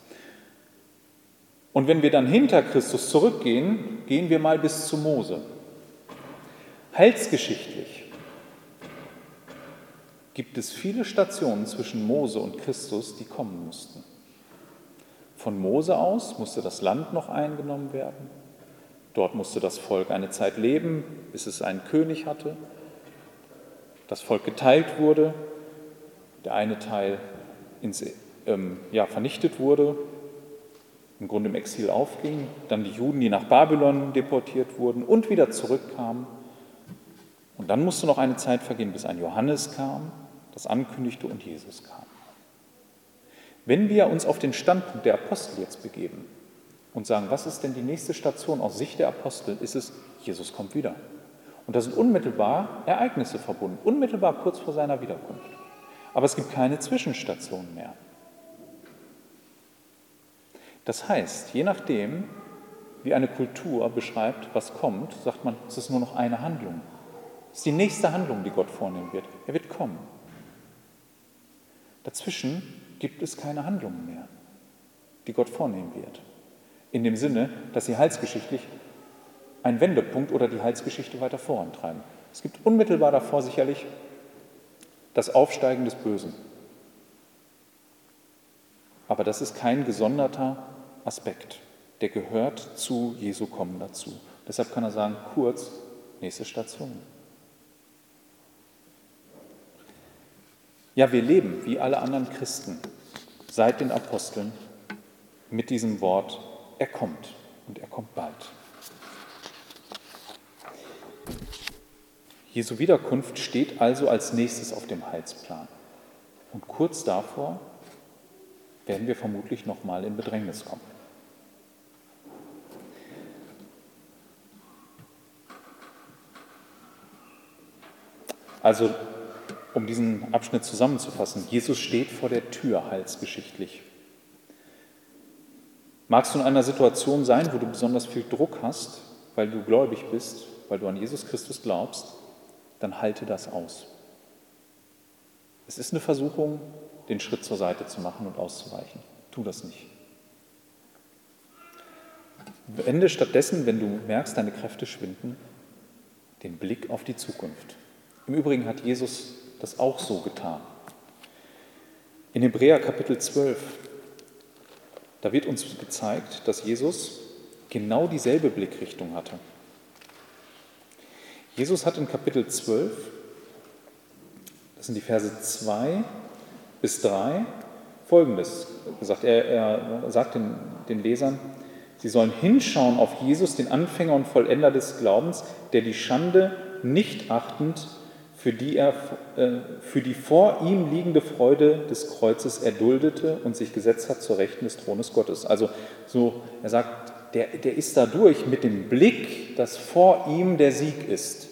Und wenn wir dann hinter Christus zurückgehen, gehen wir mal bis zu Mose. Heilsgeschichtlich gibt es viele Stationen zwischen Mose und Christus, die kommen mussten. Von Mose aus musste das Land noch eingenommen werden. Dort musste das Volk eine Zeit leben, bis es einen König hatte. Das Volk geteilt wurde, der eine Teil ins, ähm, ja, vernichtet wurde im Grunde im Exil aufging, dann die Juden, die nach Babylon deportiert wurden und wieder zurückkamen. Und dann musste noch eine Zeit vergehen, bis ein Johannes kam, das ankündigte und Jesus kam. Wenn wir uns auf den Standpunkt der Apostel jetzt begeben und sagen, was ist denn die nächste Station aus Sicht der Apostel, ist es, Jesus kommt wieder. Und da sind unmittelbar Ereignisse verbunden, unmittelbar kurz vor seiner Wiederkunft. Aber es gibt keine Zwischenstationen mehr. Das heißt, je nachdem, wie eine Kultur beschreibt, was kommt, sagt man, es ist nur noch eine Handlung. Es ist die nächste Handlung, die Gott vornehmen wird. Er wird kommen. Dazwischen gibt es keine Handlungen mehr, die Gott vornehmen wird. In dem Sinne, dass sie heilsgeschichtlich einen Wendepunkt oder die Heilsgeschichte weiter vorantreiben. Es gibt unmittelbar davor sicherlich das Aufsteigen des Bösen. Aber das ist kein gesonderter Aspekt. Der gehört zu Jesu Kommen dazu. Deshalb kann er sagen, kurz, nächste Station. Ja, wir leben wie alle anderen Christen seit den Aposteln mit diesem Wort, er kommt und er kommt bald. Jesu Wiederkunft steht also als nächstes auf dem Heilsplan. Und kurz davor werden wir vermutlich nochmal in Bedrängnis kommen. Also, um diesen Abschnitt zusammenzufassen, Jesus steht vor der Tür heilsgeschichtlich. Magst du in einer Situation sein, wo du besonders viel Druck hast, weil du gläubig bist, weil du an Jesus Christus glaubst, dann halte das aus. Es ist eine Versuchung, den Schritt zur Seite zu machen und auszuweichen. Tu das nicht. Wende stattdessen, wenn du merkst, deine Kräfte schwinden, den Blick auf die Zukunft. Im Übrigen hat Jesus das auch so getan. In Hebräer Kapitel 12, da wird uns gezeigt, dass Jesus genau dieselbe Blickrichtung hatte. Jesus hat in Kapitel 12, das sind die Verse 2 bis 3, Folgendes gesagt. Er, er sagt den, den Lesern, sie sollen hinschauen auf Jesus, den Anfänger und Vollender des Glaubens, der die Schande nicht achtend für die er äh, für die vor ihm liegende Freude des Kreuzes erduldete und sich gesetzt hat zur Rechten des Thrones Gottes. Also so, er sagt, der, der ist dadurch mit dem Blick, dass vor ihm der Sieg ist.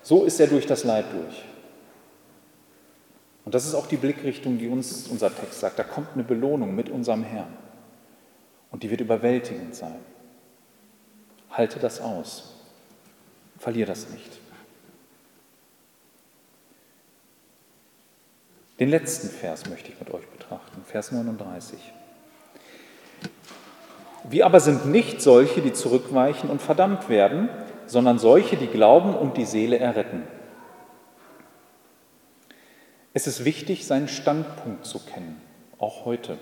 So ist er durch das Leid durch. Und das ist auch die Blickrichtung, die uns unser Text sagt. Da kommt eine Belohnung mit unserem Herrn. Und die wird überwältigend sein. Halte das aus. Verlier das nicht. Den letzten Vers möchte ich mit euch betrachten, Vers 39. Wir aber sind nicht solche, die zurückweichen und verdammt werden, sondern solche, die glauben und die Seele erretten. Es ist wichtig, seinen Standpunkt zu kennen, auch heute.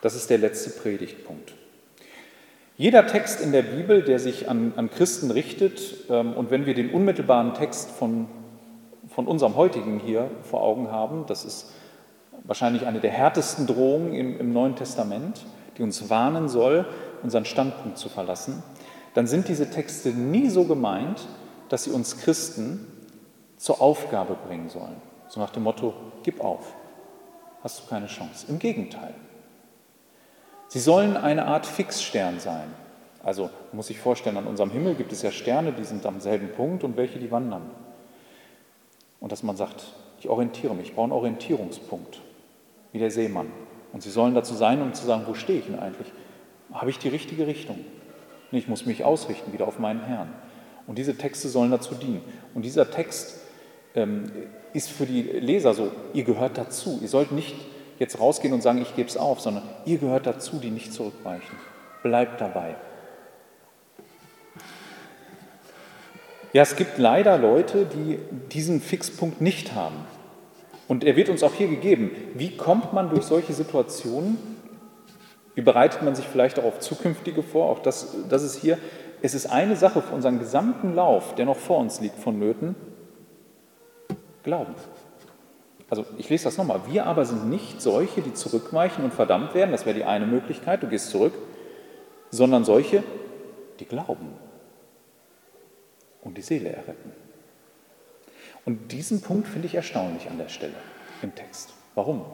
Das ist der letzte Predigtpunkt. Jeder Text in der Bibel, der sich an, an Christen richtet, ähm, und wenn wir den unmittelbaren Text von von unserem heutigen hier vor Augen haben, das ist wahrscheinlich eine der härtesten Drohungen im, im Neuen Testament, die uns warnen soll, unseren Standpunkt zu verlassen, dann sind diese Texte nie so gemeint, dass sie uns Christen zur Aufgabe bringen sollen. So nach dem Motto, gib auf, hast du keine Chance. Im Gegenteil. Sie sollen eine Art Fixstern sein. Also muss ich vorstellen, an unserem Himmel gibt es ja Sterne, die sind am selben Punkt und welche, die wandern. Und dass man sagt, ich orientiere mich, ich brauche einen Orientierungspunkt, wie der Seemann. Und sie sollen dazu sein, um zu sagen, wo stehe ich denn eigentlich? Habe ich die richtige Richtung? Ich muss mich ausrichten wieder auf meinen Herrn. Und diese Texte sollen dazu dienen. Und dieser Text ähm, ist für die Leser so, ihr gehört dazu. Ihr sollt nicht jetzt rausgehen und sagen, ich gebe es auf, sondern ihr gehört dazu, die nicht zurückweichen. Bleibt dabei. Ja, es gibt leider Leute, die diesen Fixpunkt nicht haben. Und er wird uns auch hier gegeben. Wie kommt man durch solche Situationen? Wie bereitet man sich vielleicht auch auf zukünftige vor? Auch das, das ist hier. Es ist eine Sache für unseren gesamten Lauf, der noch vor uns liegt, vonnöten. Glauben. Also ich lese das nochmal. Wir aber sind nicht solche, die zurückweichen und verdammt werden. Das wäre die eine Möglichkeit, du gehst zurück. Sondern solche, die glauben und die Seele erretten. Und diesen Punkt finde ich erstaunlich an der Stelle im Text. Warum?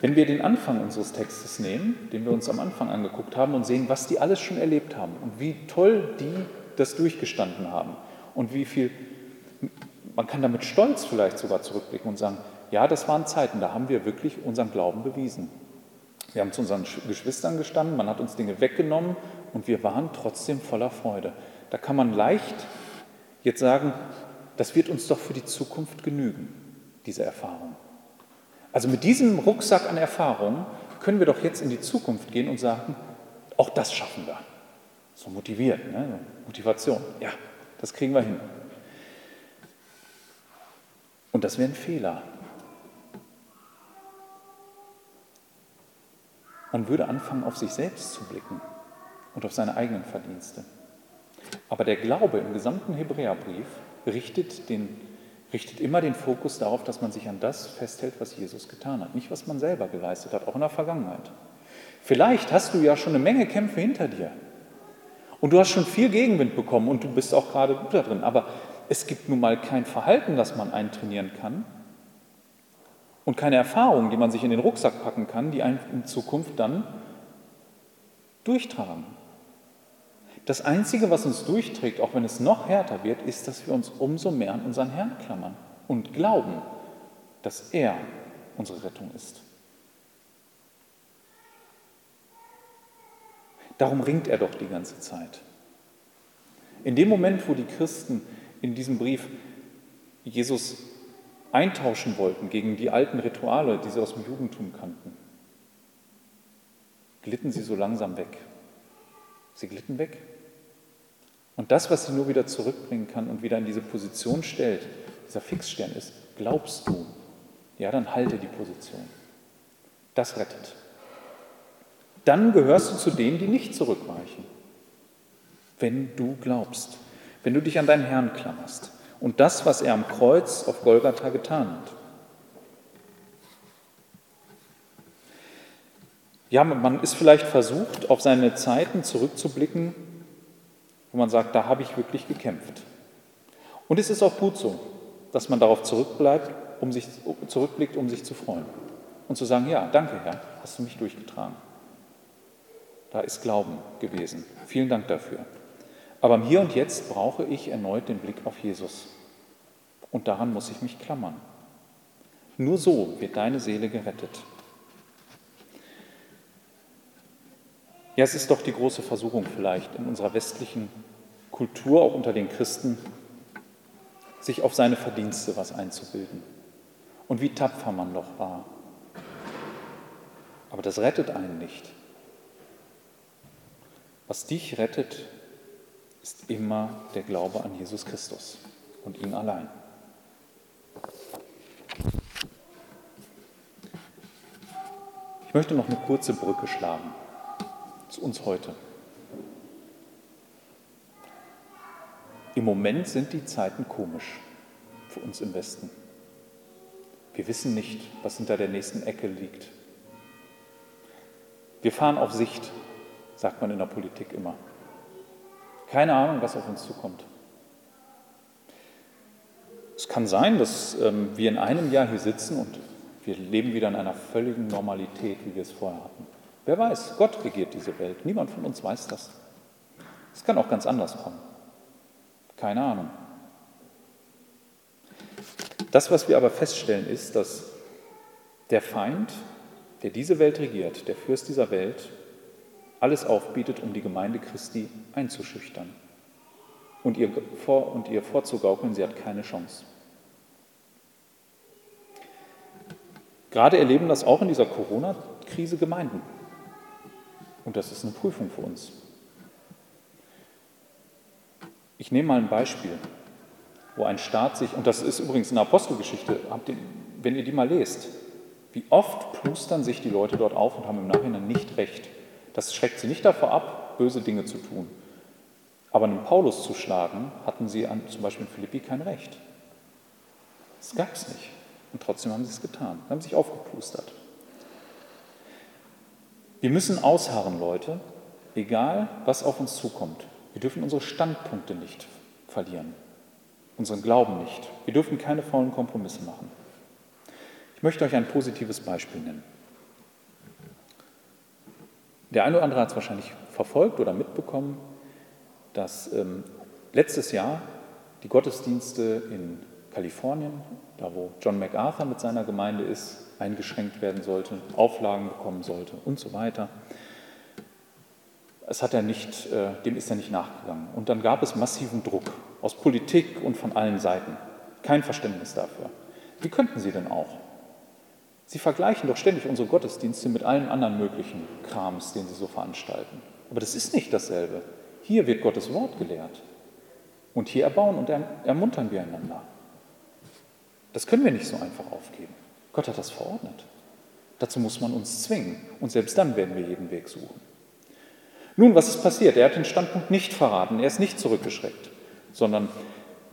Wenn wir den Anfang unseres Textes nehmen, den wir uns am Anfang angeguckt haben und sehen, was die alles schon erlebt haben und wie toll die das durchgestanden haben und wie viel, man kann damit stolz vielleicht sogar zurückblicken und sagen, ja, das waren Zeiten, da haben wir wirklich unseren Glauben bewiesen. Wir haben zu unseren Geschwistern gestanden, man hat uns Dinge weggenommen und wir waren trotzdem voller Freude. Da kann man leicht jetzt sagen, das wird uns doch für die Zukunft genügen, diese Erfahrung. Also mit diesem Rucksack an Erfahrungen können wir doch jetzt in die Zukunft gehen und sagen, auch das schaffen wir. So motiviert, ne? Motivation. Ja, das kriegen wir hin. Und das wäre ein Fehler. Man würde anfangen, auf sich selbst zu blicken und auf seine eigenen Verdienste. Aber der Glaube im gesamten Hebräerbrief richtet den, richtet immer den Fokus darauf, dass man sich an das festhält, was Jesus getan hat, nicht was man selber geleistet hat, auch in der Vergangenheit. Vielleicht hast du ja schon eine Menge Kämpfe hinter dir und du hast schon viel Gegenwind bekommen und du bist auch gerade gut da drin, aber es gibt nun mal kein Verhalten, das man eintrainieren kann und keine Erfahrungen, die man sich in den Rucksack packen kann, die einen in Zukunft dann durchtragen. Das Einzige, was uns durchträgt, auch wenn es noch härter wird, ist, dass wir uns umso mehr an unseren Herrn klammern und glauben, dass er unsere Rettung ist. Darum ringt er doch die ganze Zeit. In dem Moment, wo die Christen in diesem Brief Jesus eintauschen wollten gegen die alten Rituale, die sie aus dem Judentum kannten, glitten sie so langsam weg. Sie glitten weg. Und das, was sie nur wieder zurückbringen kann und wieder in diese Position stellt, dieser Fixstern ist, glaubst du, ja, dann halte die Position. Das rettet. Dann gehörst du zu denen, die nicht zurückweichen. Wenn du glaubst, wenn du dich an deinen Herrn klammerst und das, was er am Kreuz auf Golgatha getan hat. Ja, man ist vielleicht versucht, auf seine Zeiten zurückzublicken, wo man sagt, da habe ich wirklich gekämpft. Und es ist auch gut so, dass man darauf zurückbleibt, um sich, zurückblickt, um sich zu freuen. Und zu sagen, ja, danke Herr, hast du mich durchgetragen. Da ist Glauben gewesen. Vielen Dank dafür. Aber im Hier und Jetzt brauche ich erneut den Blick auf Jesus. Und daran muss ich mich klammern. Nur so wird deine Seele gerettet. Ja, es ist doch die große Versuchung vielleicht in unserer westlichen Kultur, auch unter den Christen, sich auf seine Verdienste was einzubilden und wie tapfer man doch war. Aber das rettet einen nicht. Was dich rettet, ist immer der Glaube an Jesus Christus und ihn allein. Ich möchte noch eine kurze Brücke schlagen zu uns heute. Im Moment sind die Zeiten komisch für uns im Westen. Wir wissen nicht, was hinter der nächsten Ecke liegt. Wir fahren auf Sicht, sagt man in der Politik immer. Keine Ahnung, was auf uns zukommt. Es kann sein, dass ähm, wir in einem Jahr hier sitzen und wir leben wieder in einer völligen Normalität, wie wir es vorher hatten. Wer weiß, Gott regiert diese Welt. Niemand von uns weiß das. Es kann auch ganz anders kommen. Keine Ahnung. Das, was wir aber feststellen, ist, dass der Feind, der diese Welt regiert, der Fürst dieser Welt, alles aufbietet, um die Gemeinde Christi einzuschüchtern und ihr, vor, und ihr vorzugaukeln, sie hat keine Chance. Gerade erleben das auch in dieser Corona-Krise Gemeinden. Und das ist eine Prüfung für uns. Ich nehme mal ein Beispiel, wo ein Staat sich, und das ist übrigens in der Apostelgeschichte, wenn ihr die mal lest, wie oft plustern sich die Leute dort auf und haben im Nachhinein nicht recht. Das schreckt sie nicht davor ab, böse Dinge zu tun. Aber einen Paulus zu schlagen, hatten sie an, zum Beispiel in Philippi kein Recht. Das gab es nicht. Und trotzdem haben sie es getan, haben sich aufgeplustert. Wir müssen ausharren, Leute, egal was auf uns zukommt. Wir dürfen unsere Standpunkte nicht verlieren, unseren Glauben nicht. Wir dürfen keine faulen Kompromisse machen. Ich möchte euch ein positives Beispiel nennen. Der eine oder andere hat es wahrscheinlich verfolgt oder mitbekommen, dass ähm, letztes Jahr die Gottesdienste in Kalifornien, da wo John MacArthur mit seiner Gemeinde ist, eingeschränkt werden sollte, Auflagen bekommen sollte und so weiter. Es hat er nicht, äh, dem ist er nicht nachgegangen. Und dann gab es massiven Druck aus Politik und von allen Seiten. Kein Verständnis dafür. Wie könnten Sie denn auch? Sie vergleichen doch ständig unsere Gottesdienste mit allen anderen möglichen Krams, den Sie so veranstalten. Aber das ist nicht dasselbe. Hier wird Gottes Wort gelehrt. Und hier erbauen und ermuntern wir einander. Das können wir nicht so einfach aufgeben. Gott hat das verordnet. Dazu muss man uns zwingen. Und selbst dann werden wir jeden Weg suchen. Nun, was ist passiert? Er hat den Standpunkt nicht verraten. Er ist nicht zurückgeschreckt, sondern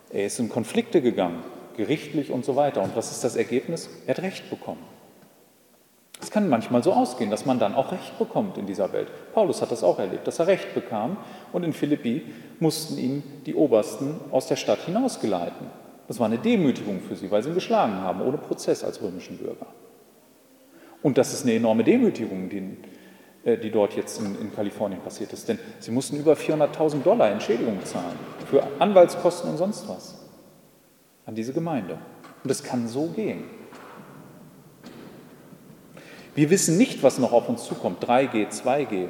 er ist in Konflikte gegangen gerichtlich und so weiter. Und was ist das Ergebnis? Er hat Recht bekommen. Es kann manchmal so ausgehen, dass man dann auch Recht bekommt in dieser Welt. Paulus hat das auch erlebt, dass er Recht bekam und in Philippi mussten ihn die Obersten aus der Stadt hinausgeleiten. Das war eine Demütigung für sie, weil sie ihn geschlagen haben, ohne Prozess als römischen Bürger. Und das ist eine enorme Demütigung, die, äh, die dort jetzt in, in Kalifornien passiert ist. Denn sie mussten über 400.000 Dollar Entschädigung zahlen für Anwaltskosten und sonst was an diese Gemeinde. Und es kann so gehen. Wir wissen nicht, was noch auf uns zukommt, 3G, 2G.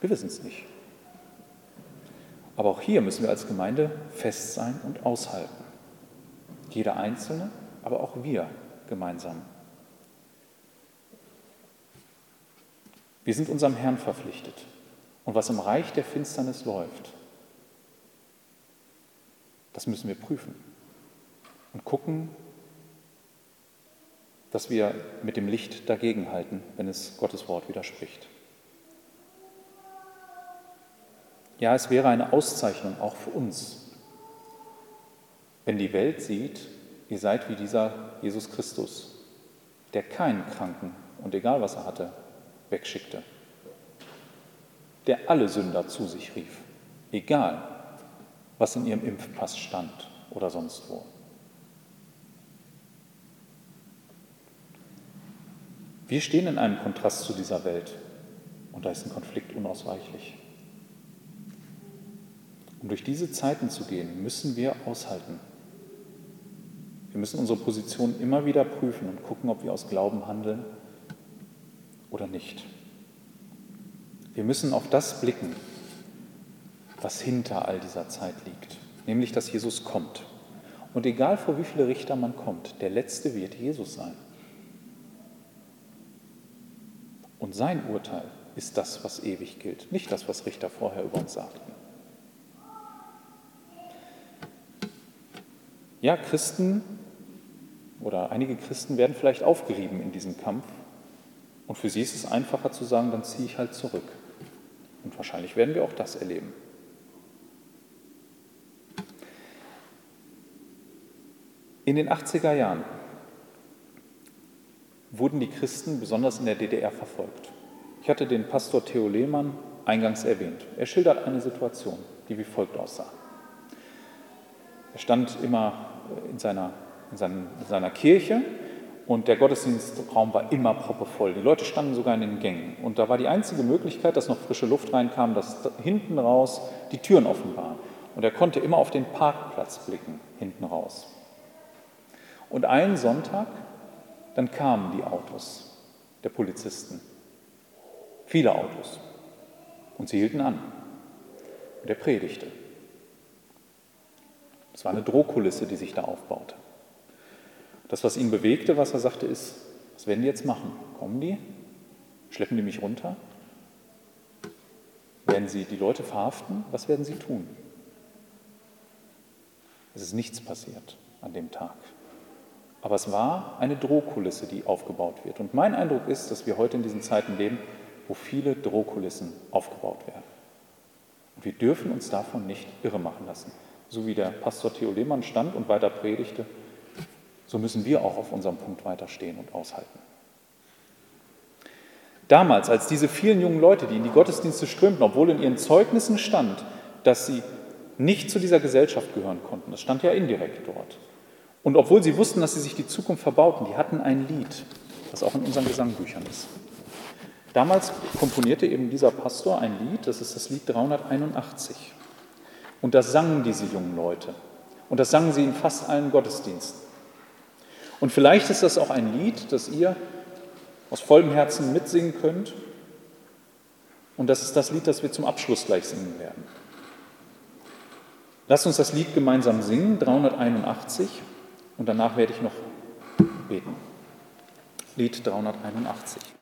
Wir wissen es nicht. Aber auch hier müssen wir als Gemeinde fest sein und aushalten. Jeder Einzelne, aber auch wir gemeinsam. Wir sind unserem Herrn verpflichtet. Und was im Reich der Finsternis läuft, das müssen wir prüfen und gucken, dass wir mit dem Licht dagegenhalten, wenn es Gottes Wort widerspricht. Ja, es wäre eine Auszeichnung auch für uns, wenn die Welt sieht, ihr seid wie dieser Jesus Christus, der keinen Kranken und egal was er hatte, wegschickte, der alle Sünder zu sich rief, egal was in ihrem Impfpass stand oder sonst wo. Wir stehen in einem Kontrast zu dieser Welt und da ist ein Konflikt unausweichlich. Um durch diese Zeiten zu gehen, müssen wir aushalten. Wir müssen unsere Position immer wieder prüfen und gucken, ob wir aus Glauben handeln oder nicht. Wir müssen auf das blicken, was hinter all dieser Zeit liegt, nämlich dass Jesus kommt. Und egal vor wie viele Richter man kommt, der Letzte wird Jesus sein. Und sein Urteil ist das, was ewig gilt, nicht das, was Richter vorher über uns sagten. Ja, Christen oder einige Christen werden vielleicht aufgerieben in diesem Kampf. Und für sie ist es einfacher zu sagen, dann ziehe ich halt zurück. Und wahrscheinlich werden wir auch das erleben. In den 80er Jahren wurden die Christen besonders in der DDR verfolgt. Ich hatte den Pastor Theo Lehmann eingangs erwähnt. Er schildert eine Situation, die wie folgt aussah. Er stand immer in seiner, in, seinem, in seiner Kirche und der Gottesdienstraum war immer proppevoll. Die Leute standen sogar in den Gängen. Und da war die einzige Möglichkeit, dass noch frische Luft reinkam, dass hinten raus die Türen offen waren. Und er konnte immer auf den Parkplatz blicken, hinten raus. Und einen Sonntag dann kamen die Autos der Polizisten. Viele Autos. Und sie hielten an. Und er predigte. Es war eine Drohkulisse, die sich da aufbaute. Das, was ihn bewegte, was er sagte, ist, was werden die jetzt machen? Kommen die? Schleppen die mich runter? Werden sie die Leute verhaften? Was werden sie tun? Es ist nichts passiert an dem Tag. Aber es war eine Drohkulisse, die aufgebaut wird. Und mein Eindruck ist, dass wir heute in diesen Zeiten leben, wo viele Drohkulissen aufgebaut werden. Und wir dürfen uns davon nicht irre machen lassen. So wie der Pastor Theo Lehmann stand und weiter predigte, so müssen wir auch auf unserem Punkt weiter stehen und aushalten. Damals, als diese vielen jungen Leute, die in die Gottesdienste strömten, obwohl in ihren Zeugnissen stand, dass sie nicht zu dieser Gesellschaft gehören konnten, das stand ja indirekt dort, und obwohl sie wussten, dass sie sich die Zukunft verbauten, die hatten ein Lied, das auch in unseren Gesangbüchern ist. Damals komponierte eben dieser Pastor ein Lied, das ist das Lied 381. Und das sangen diese jungen Leute. Und das sangen sie in fast allen Gottesdiensten. Und vielleicht ist das auch ein Lied, das ihr aus vollem Herzen mitsingen könnt. Und das ist das Lied, das wir zum Abschluss gleich singen werden. Lasst uns das Lied gemeinsam singen, 381. Und danach werde ich noch beten. Lied 381.